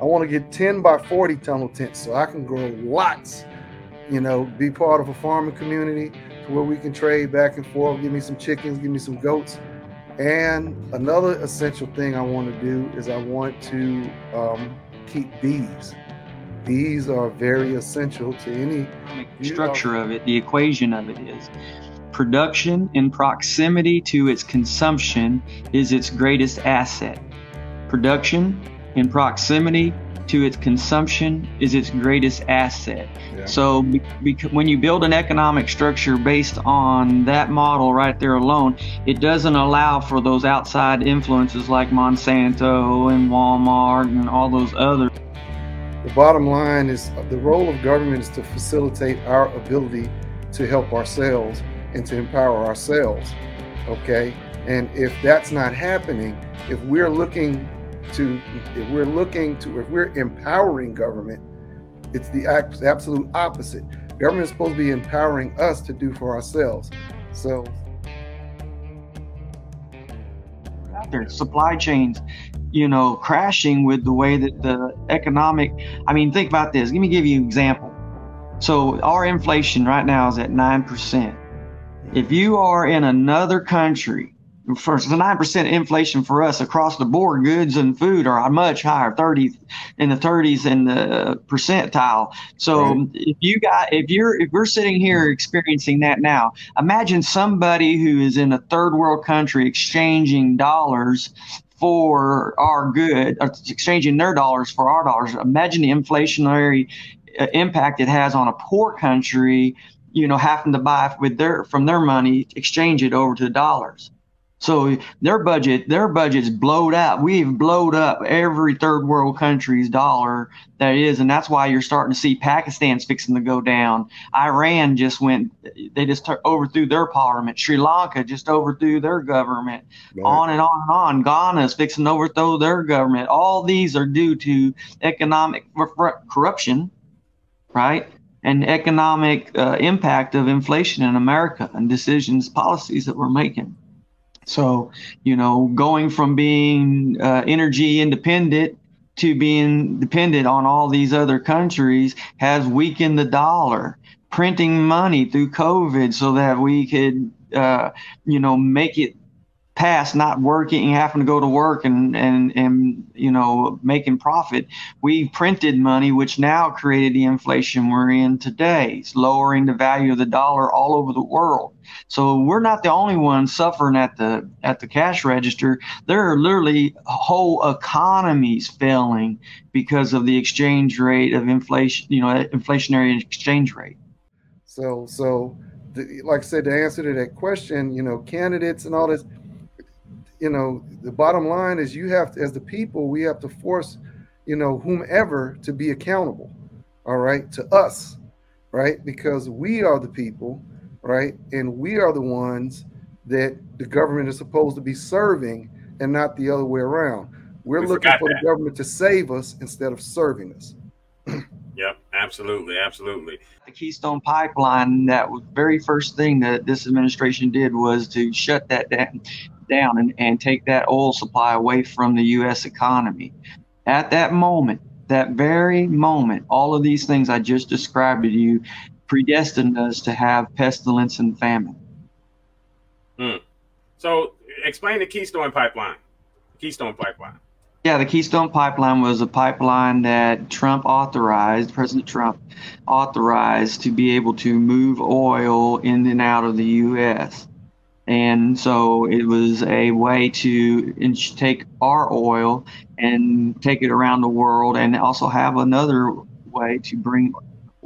I want to get 10 by 40 tunnel tents so I can grow lots, you know, be part of a farming community to where we can trade back and forth, give me some chickens, give me some goats. And another essential thing I want to do is I want to um, keep bees. Bees are very essential to any structure of it. The equation of it is production in proximity to its consumption is its greatest asset. Production in proximity to its consumption is its greatest asset. Yeah. So, be, be, when you build an economic structure based on that model right there alone, it doesn't allow for those outside influences like Monsanto and Walmart and all those other. The bottom line is the role of government is to facilitate our ability to help ourselves and to empower ourselves. Okay. And if that's not happening, if we're looking to if we're looking to if we're empowering government it's the absolute opposite. Government is supposed to be empowering us to do for ourselves. So their supply chains you know crashing with the way that the economic i mean think about this. Let me give you an example. So our inflation right now is at 9% if you are in another country for the nine percent inflation for us across the board, goods and food are much higher, thirty in the thirties in the percentile. So right. if you got if you're if we're sitting here experiencing that now, imagine somebody who is in a third world country exchanging dollars for our good, exchanging their dollars for our dollars. Imagine the inflationary uh, impact it has on a poor country you know having to buy with their from their money exchange it over to the dollars so their budget, their budget's blowed out. We've blowed up every third world country's dollar that is, and that's why you're starting to see Pakistan's fixing to go down. Iran just went, they just overthrew their parliament. Sri Lanka just overthrew their government. Right. On and on and on. Ghana's fixing to overthrow their government. All these are due to economic corruption, right? And economic uh, impact of inflation in America and decisions, policies that we're making. So, you know, going from being uh, energy independent to being dependent on all these other countries has weakened the dollar. Printing money through COVID so that we could, uh, you know, make it past not working, having to go to work and and and you know making profit, we printed money, which now created the inflation we're in today. It's lowering the value of the dollar all over the world. So we're not the only ones suffering at the at the cash register. There are literally whole economies failing because of the exchange rate of inflation. You know, inflationary exchange rate. So so. Like I said, the answer to that question, you know, candidates and all this, you know, the bottom line is you have to, as the people, we have to force, you know, whomever to be accountable, all right, to us, right? Because we are the people, right? And we are the ones that the government is supposed to be serving and not the other way around. We're we looking for that. the government to save us instead of serving us. yep, absolutely, absolutely. The Keystone Pipeline, that was very first thing that this administration did was to shut that down down and, and take that oil supply away from the U.S. economy. At that moment, that very moment, all of these things I just described to you predestined us to have pestilence and famine. Hmm. So, explain the Keystone Pipeline. Keystone Pipeline. Yeah, the Keystone Pipeline was a pipeline that Trump authorized, President Trump authorized to be able to move oil in and out of the U.S. And so it was a way to take our oil and take it around the world and also have another way to bring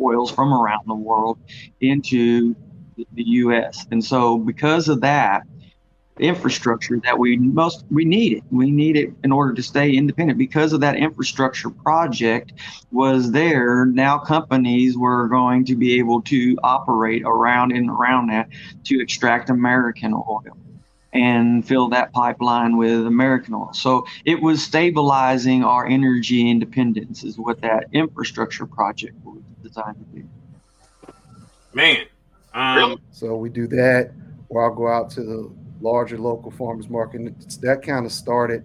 oils from around the world into the US. And so because of that, infrastructure that we most we need it. We need it in order to stay independent because of that infrastructure project was there. Now companies were going to be able to operate around and around that to extract American oil and fill that pipeline with American oil. So it was stabilizing our energy independence is what that infrastructure project was designed to do. Man. Um, so we do that, or I'll go out to the larger local farmers market. that kind of started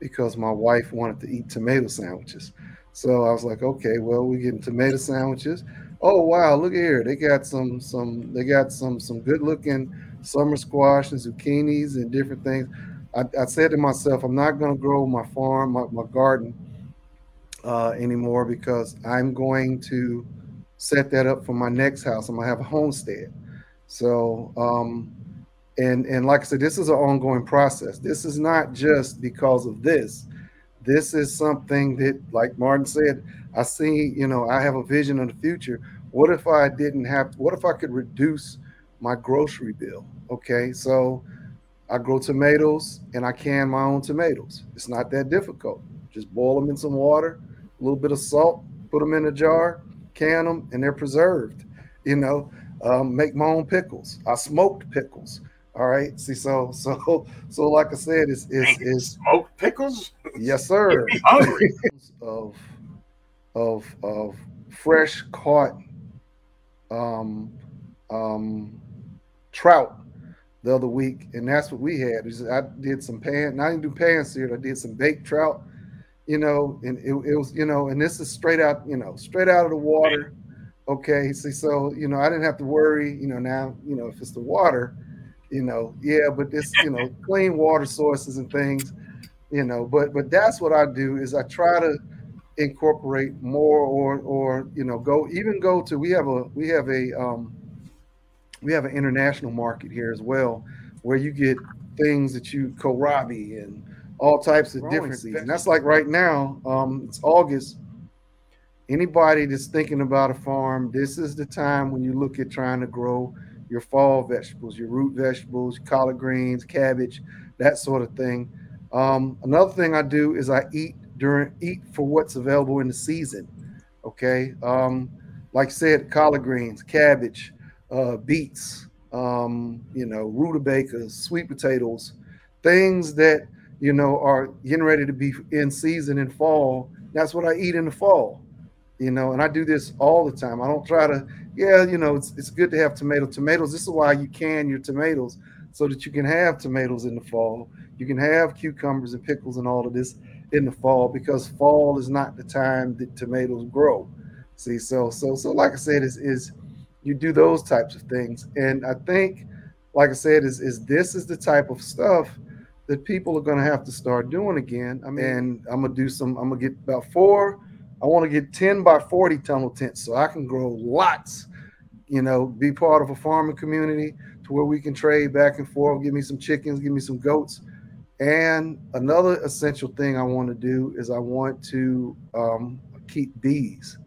because my wife wanted to eat tomato sandwiches. So I was like, okay, well, we're getting tomato sandwiches. Oh wow, look here. They got some some they got some some good looking summer squash and zucchinis and different things. I, I said to myself, I'm not gonna grow my farm, my, my garden uh, anymore because I'm going to set that up for my next house. I'm gonna have a homestead. So um and and like I said, this is an ongoing process. This is not just because of this this is something that, like Martin said, I see, you know, I have a vision of the future. What if I didn't have, what if I could reduce my grocery bill? Okay, so I grow tomatoes and I can my own tomatoes. It's not that difficult. Just boil them in some water, a little bit of salt, put them in a jar, can them, and they're preserved. You know, um, make my own pickles. I smoked pickles. All right. See, so so so like I said, it's is is smoked pickles? Yes, sir. hungry. of of of fresh caught um um trout the other week, and that's what we had. I did some pan, I didn't do pan seared, I did some baked trout, you know, and it, it was, you know, and this is straight out, you know, straight out of the water. Okay. See, so you know, I didn't have to worry, you know, now, you know, if it's the water, you know, yeah, but this, you know, clean water sources and things, you know, but but that's what I do is I try to incorporate more or or you know go even go to we have a we have a um we have an international market here as well where you get things that you kohlrabi and all types of Growing different things. And that's like right now, um, it's August. Anybody that's thinking about a farm, this is the time when you look at trying to grow your fall vegetables, your root vegetables, collard greens, cabbage, that sort of thing. Um, another thing I do is I eat during eat for what's available in the season. Okay, um, like I said, collard greens, cabbage, uh, beets, um, you know, rutabagas, sweet potatoes, things that you know are getting ready to be in season in fall. That's what I eat in the fall you know, and I do this all the time. I don't try to, yeah, you know, it's it's good to have tomato tomatoes. This is why you can your tomatoes so that you can have tomatoes in the fall. You can have cucumbers and pickles and all of this in the fall because fall is not the time that tomatoes grow. See, so so so like I said, is is you do those types of things. And I think, like I said, is is this is the type of stuff that people are gonna have to start doing again. I mean, mm-hmm. I'm gonna do some, I'm gonna get about four I want to get 10 by 40 tunnel tents so I can grow lots, you know, be part of a farming community to where we can trade back and forth, give me some chickens, give me some goats. And another essential thing I want to do is I want to um, keep bees.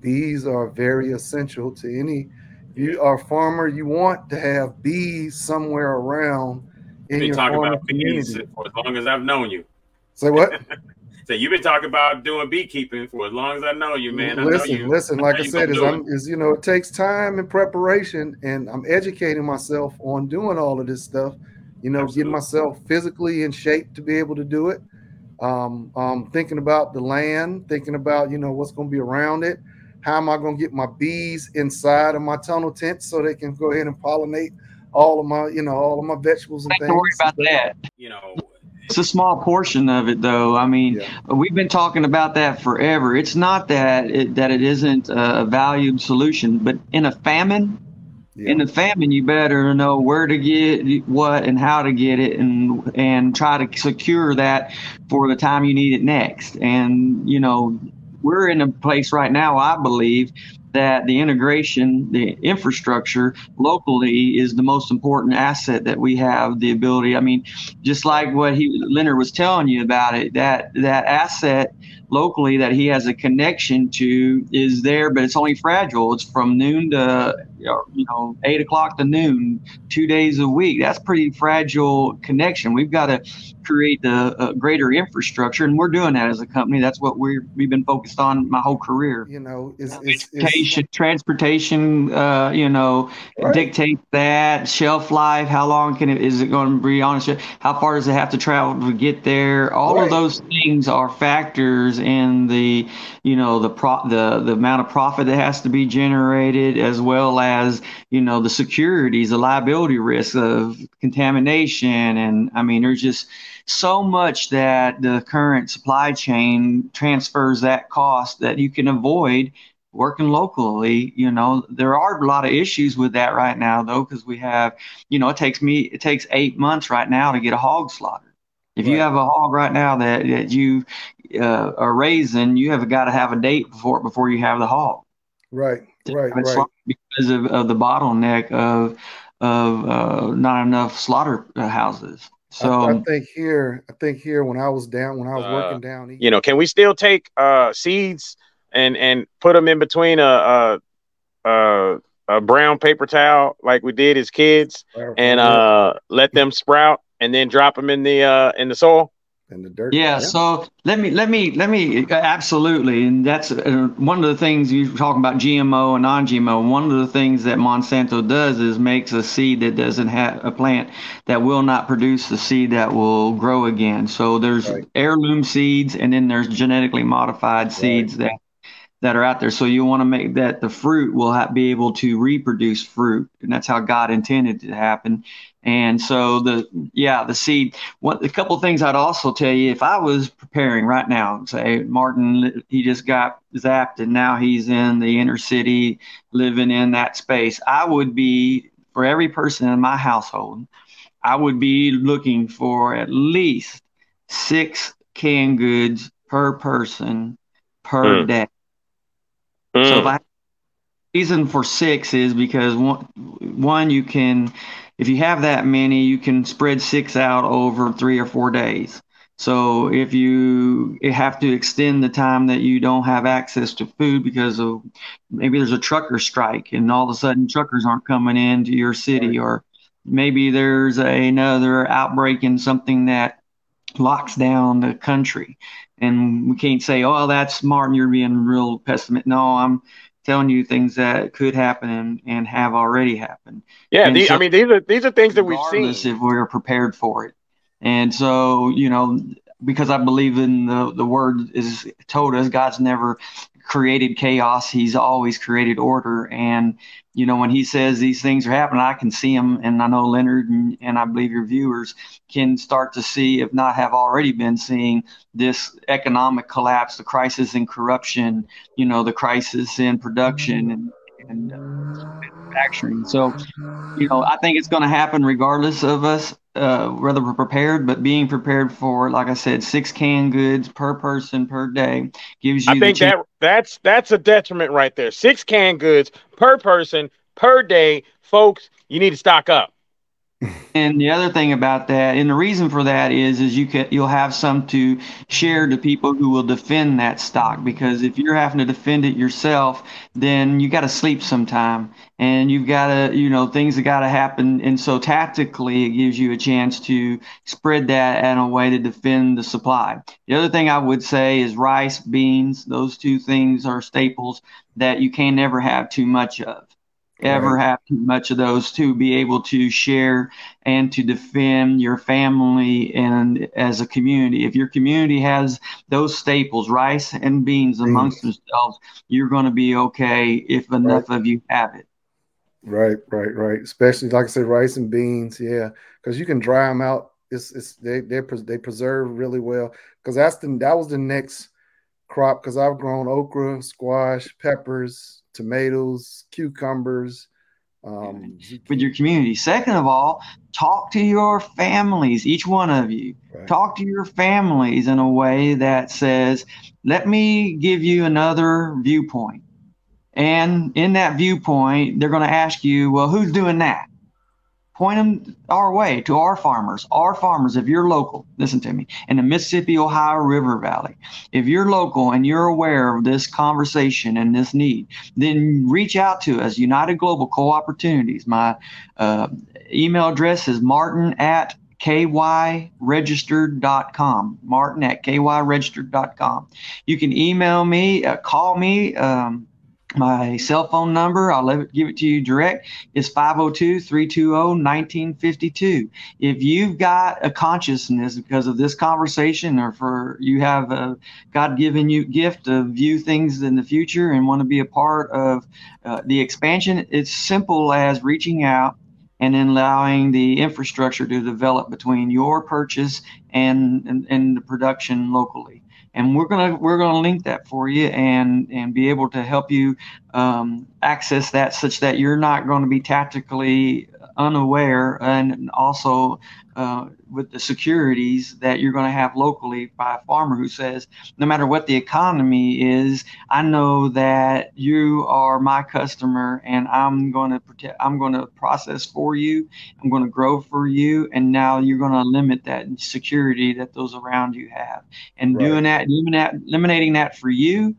Bees are very essential to any. You are a farmer, you want to have bees somewhere around in your farming community. for as long as I've known you. Say what? So you've been talking about doing beekeeping for as long as I know you, man. I listen, you. listen. Like I, I said, is I'm is you know it takes time and preparation, and I'm educating myself on doing all of this stuff. You know, Absolutely. getting myself physically in shape to be able to do it. Um, um, thinking about the land, thinking about you know what's going to be around it. How am I going to get my bees inside of my tunnel tent so they can go ahead and pollinate all of my you know all of my vegetables and things. Don't worry about that. You know, it's a small portion of it, though. I mean, yeah. we've been talking about that forever. It's not that it, that it isn't a valued solution, but in a famine, yeah. in a famine, you better know where to get what and how to get it, and and try to secure that for the time you need it next. And you know, we're in a place right now, I believe, that the integration, the infrastructure locally is the most important asset that we have the ability. I mean, just like what he Leonard was telling you about it, that that asset locally that he has a connection to is there, but it's only fragile. It's from noon to you know eight o'clock to noon, two days a week. That's pretty fragile connection. We've got to create the greater infrastructure, and we're doing that as a company. That's what we're we've been focused on my whole career. You know, is, is, is transportation, uh, you know, Right. dictate that shelf life. How long can it is it going to be on a shelf? How far does it have to travel to get there? All Right. of those things are factors in the, you know, the pro the the amount of profit that has to be generated, as well as you know the securities, the liability risk of contamination, and I mean, there's just so much that the current supply chain transfers that cost that you can avoid working locally you know there are a lot of issues with that right now though because we have you know it takes me it takes eight months right now to get a hog slaughtered if you have a hog right now that, that you uh, are raising you have got to have a date before before you have the hog Right. Right. Right. Slaughtered because of, of the bottleneck of of uh, not enough slaughter uh, houses I, so I think here, I think here when I was down, when I was Uh, working down, east, You know, can we still take uh, seeds and and put them in between a a, a a brown paper towel like we did as kids, and uh, let them sprout, and then drop them in the uh, in the soil? In the dirt. Yeah, so let me let me let me absolutely, and that's uh, one of the things you're talking about GMO and non-GMO. One of the things that Monsanto does is makes a seed that doesn't have a plant that will not produce the seed that will grow again. So there's Right. heirloom seeds, and then there's genetically modified seeds that that are out there. So you want to make that the fruit will ha- be able to reproduce fruit, and that's how God intended it to happen. And so the yeah the seed. What a couple of things I'd also tell you if I was preparing right now, say Martin he just got zapped and now he's in the inner city living in that space. I would be for every person in my household, I would be looking for at least six canned goods per person per Mm. day. Mm. So if I reason for six is because one, one you can, if you have that many, you can spread six out over three or four days. So if you have to extend the time that you don't have access to food because of maybe there's a trucker strike and all of a sudden truckers aren't coming into your city, or maybe there's another outbreak in something that locks down the country. And we can't say, oh, that's Martin, you're being real pessimistic. No, I'm telling you things that could happen and, and have already happened. yeah, so- I mean these are these are things that we've seen. regardless if we're prepared for it. And so, you know, because I believe in the, the word is told us God's never created chaos. He's always created order. And, you know, when he says these things are happening, I can see them. And I know Leonard and, and I believe your viewers can start to see, if not have already been seeing this economic collapse, the crisis in corruption, you know, the crisis in production mm-hmm. and, and uh, manufacturing. So, you know, I think it's going to happen regardless of us, uh, whether we're prepared. But being prepared for, like I said, six canned goods per person per day gives you. I think chance- that that's that's a detriment right there. Six canned goods per person per day, folks. You need to stock up. And the other thing about that, and the reason for that is, is you can you'll have some to share to people who will defend that stock. Because if you're having to defend it yourself, then you got to sleep sometime, and you've got to, you know, things have got to happen. And so tactically, it gives you a chance to spread that in a way to defend the supply. The other thing I would say is rice, beans. Those two things are staples that you can never have too much of. Ever Right. have too much of those to be able to share and to defend your family and as a community. If your community has those staples, rice and beans amongst themselves, you're going to be okay if enough of you have it. Right, right, right. Especially like I said, rice and beans. Yeah, because you can dry them out. It's it's they they pres- they preserve really well. Because that's the that was the next crop. Because I've grown okra, squash, peppers, tomatoes, cucumbers. Um, with your community. Second of all, talk to your families, each one of you. right. Talk to your families in a way that says, let me give you another viewpoint. And in that viewpoint, they're going to ask you, well, who's doing that? Point them our way to our farmers. Our farmers, if you're local, listen to me, in the Mississippi Ohio River Valley, if you're local and you're aware of this conversation and this need, then reach out to us, United Global Co Opportunities. My uh, email address is martin at kyregistered.com. Martin at kyregistered.com. You can email me, uh, call me. Um, my cell phone number, I'll give it to you direct, is 502 320 1952. If you've got a consciousness because of this conversation, or for you have a God given you gift to view things in the future and want to be a part of uh, the expansion, it's simple as reaching out and then allowing the infrastructure to develop between your purchase and, and, and the production locally and we're gonna we're gonna link that for you and and be able to help you um, access that such that you're not going to be tactically unaware and also uh, with the securities that you're going to have locally by a farmer who says, no matter what the economy is, I know that you are my customer and I'm going to protect, I'm going to process for you. I'm going to grow for you. And now you're going to limit that security that those around you have. And right. doing that, eliminating that for you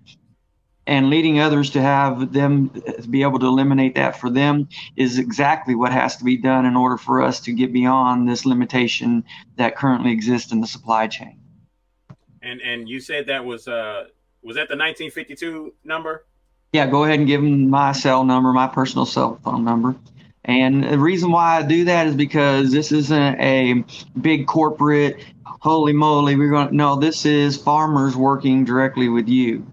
and leading others to have them to be able to eliminate that for them is exactly what has to be done in order for us to get beyond this limitation that currently exists in the supply chain. And and you said that was uh was that the 1952 number? Yeah, go ahead and give them my cell number, my personal cell phone number. And the reason why I do that is because this isn't a big corporate, holy moly, we're going to, no, this is farmers working directly with you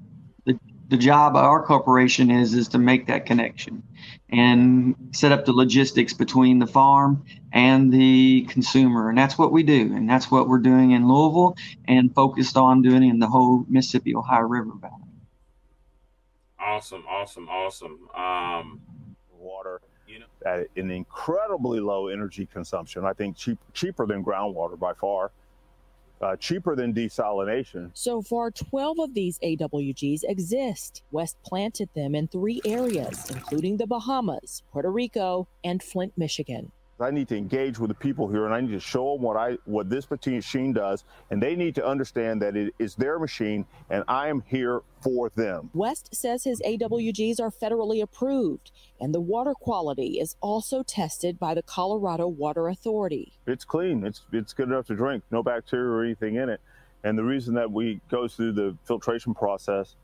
the job of our corporation is is to make that connection and set up the logistics between the farm and the consumer. And that's what we do. And that's what we're doing in louisville and focused on doing in the whole mississippi ohio river valley. Awesome awesome awesome. Um, water you know at an incredibly low energy consumption. I think cheap, cheaper than groundwater by far uh, cheaper than desalination. So far, 12 of these AWGs exist. West planted them in three areas, including the Bahamas, Puerto Rico, and Flint, Michigan. I need to engage with the people here and I need to show them what I what this machine does and they need to understand that it is their machine and I am here for them. West says his AWGs are federally approved and the water quality is also tested by the Colorado Water Authority. It's clean. It's it's good enough to drink. No bacteria or anything in it. And the reason that we go through the filtration process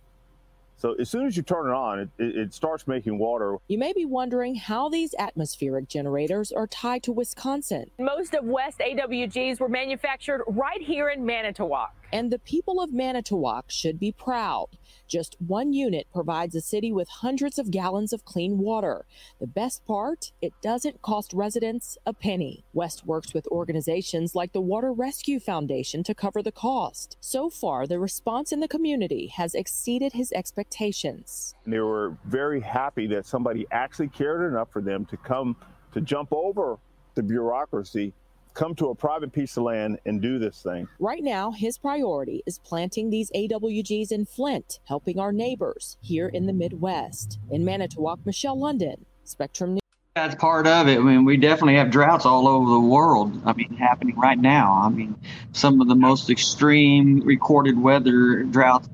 so as soon as you turn it on, it, it, starts making water. You may be wondering how these atmospheric generators are tied to Wisconsin. Most of West AWGs were manufactured right here in Manitowoc. And the people of Manitowoc should be proud. Just one unit provides a city with hundreds of gallons of clean water. The best part, it doesn't cost residents a penny. West works with organizations like the Water Rescue Foundation to cover the cost. So far, the response in the community has exceeded his expectations. They were very happy that somebody actually cared enough for them to come to jump over the bureaucracy come to a private piece of land and do this thing. Right now, his priority is planting these AWGs in Flint, helping our neighbors here in the Midwest. In Manitowoc, Michelle London, Spectrum News. That's part of it. I mean, we definitely have droughts all over the world. I mean, happening right now. I mean, some of the most extreme recorded weather droughts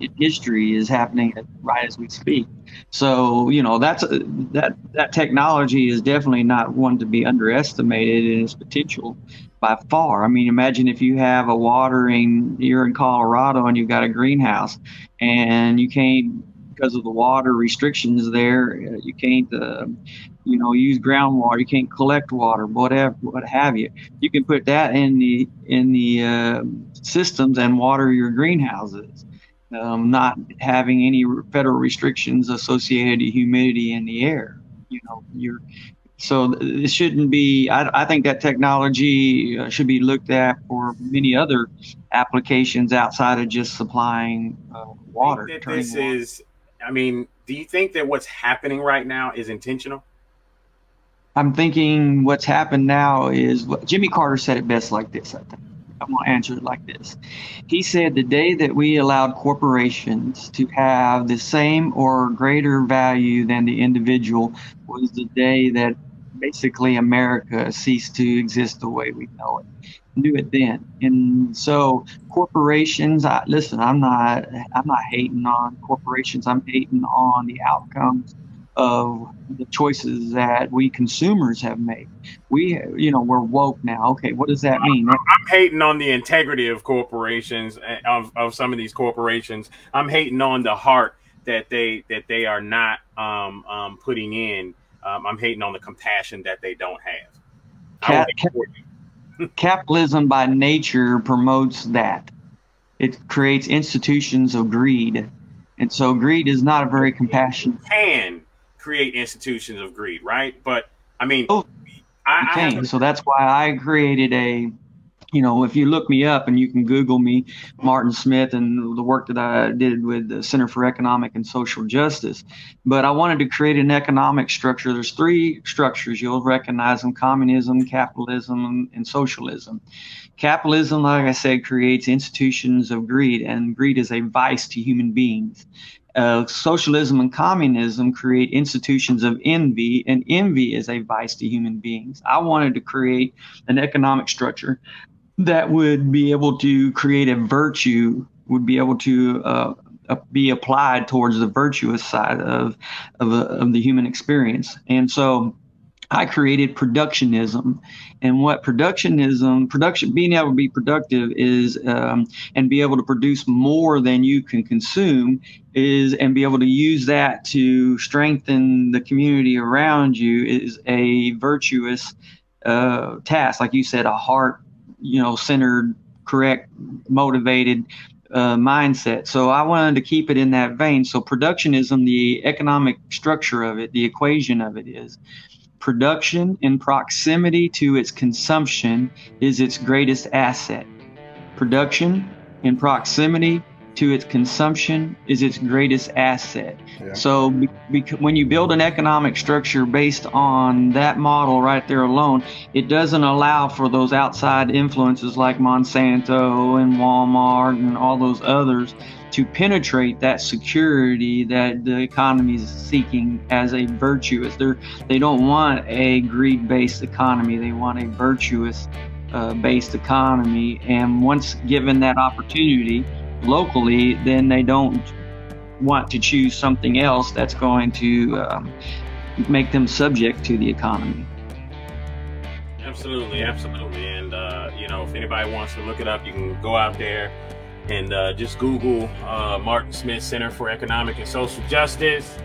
in history is happening right as we speak. So, you know, that's uh, that that technology is definitely not one to be underestimated in its potential by far. I mean, imagine if you have a watering, you're in Colorado and you've got a greenhouse and you can't because of the water restrictions there. You can't, uh, you know, use groundwater. You can't collect water, whatever, what have you. You can put that in the in the uh, systems and water your greenhouses. Um, not having any federal restrictions associated to humidity in the air. You know, you're so it shouldn't be. I, I think that technology uh, should be looked at for many other applications outside of just supplying uh, water. this water. is I mean, do you think that what's happening right now is intentional? I'm thinking what's happened now is what Jimmy Carter said it best like this. I think I'm going to answer it like this. He said the day that we allowed corporations to have the same or greater value than the individual was the day that basically America ceased to exist the way we know it knew it then. And so corporations, I, listen, I'm not, I'm not hating on corporations. I'm hating on the outcomes of the choices that we consumers have made. We, you know, we're woke now. Okay, what does that mean? I'm, hating on the integrity of corporations, of, of some of these corporations. I'm hating on the heart that they that they are not um, um, putting in. Um, I'm hating on the compassion that they don't have. Cap- capitalism by nature promotes that. It creates institutions of greed, and so greed is not a very compassionate. Can create institutions of greed, right? But I mean, oh, I, I can. so that's why I created a you know, if you look me up and you can Google me, Martin Smith, and the work that I did with the Center for Economic and Social Justice. But I wanted to create an economic structure. There's three structures. You'll recognize them communism, capitalism, and socialism. Capitalism, like I said, creates institutions of greed, and greed is a vice to human beings. Uh, socialism and communism create institutions of envy, and envy is a vice to human beings. I wanted to create an economic structure that would be able to create a virtue, would be able to uh, uh, be applied towards the virtuous side of of, uh, of the human experience. And so I created productionism, and what productionism, production, being able to be productive is, um, and be able to produce more than you can consume is, and be able to use that to strengthen the community around you is a virtuous uh, task. Like you said, a heart you know, centered, correct, motivated uh, mindset. So I wanted to keep it in that vein. So productionism, the economic structure of it, the equation of it is production in proximity to its consumption is its greatest asset. Production in proximity to its consumption is its greatest asset. Yeah. So, be, be, when you build an economic structure based on that model right there alone, it doesn't allow for those outside influences like Monsanto and Walmart and all those others to penetrate that security that the economy is seeking as a virtuous. They're, they don't want a greed based economy, they want a virtuous uh, based economy. And once given that opportunity, locally, then they don't want to choose something else that's going to um, make them subject to the economy. Absolutely, absolutely. And, uh, you know, if anybody wants to look it up, you can go out there and uh, just Google uh, Martin Smith Center for Economic and Social Justice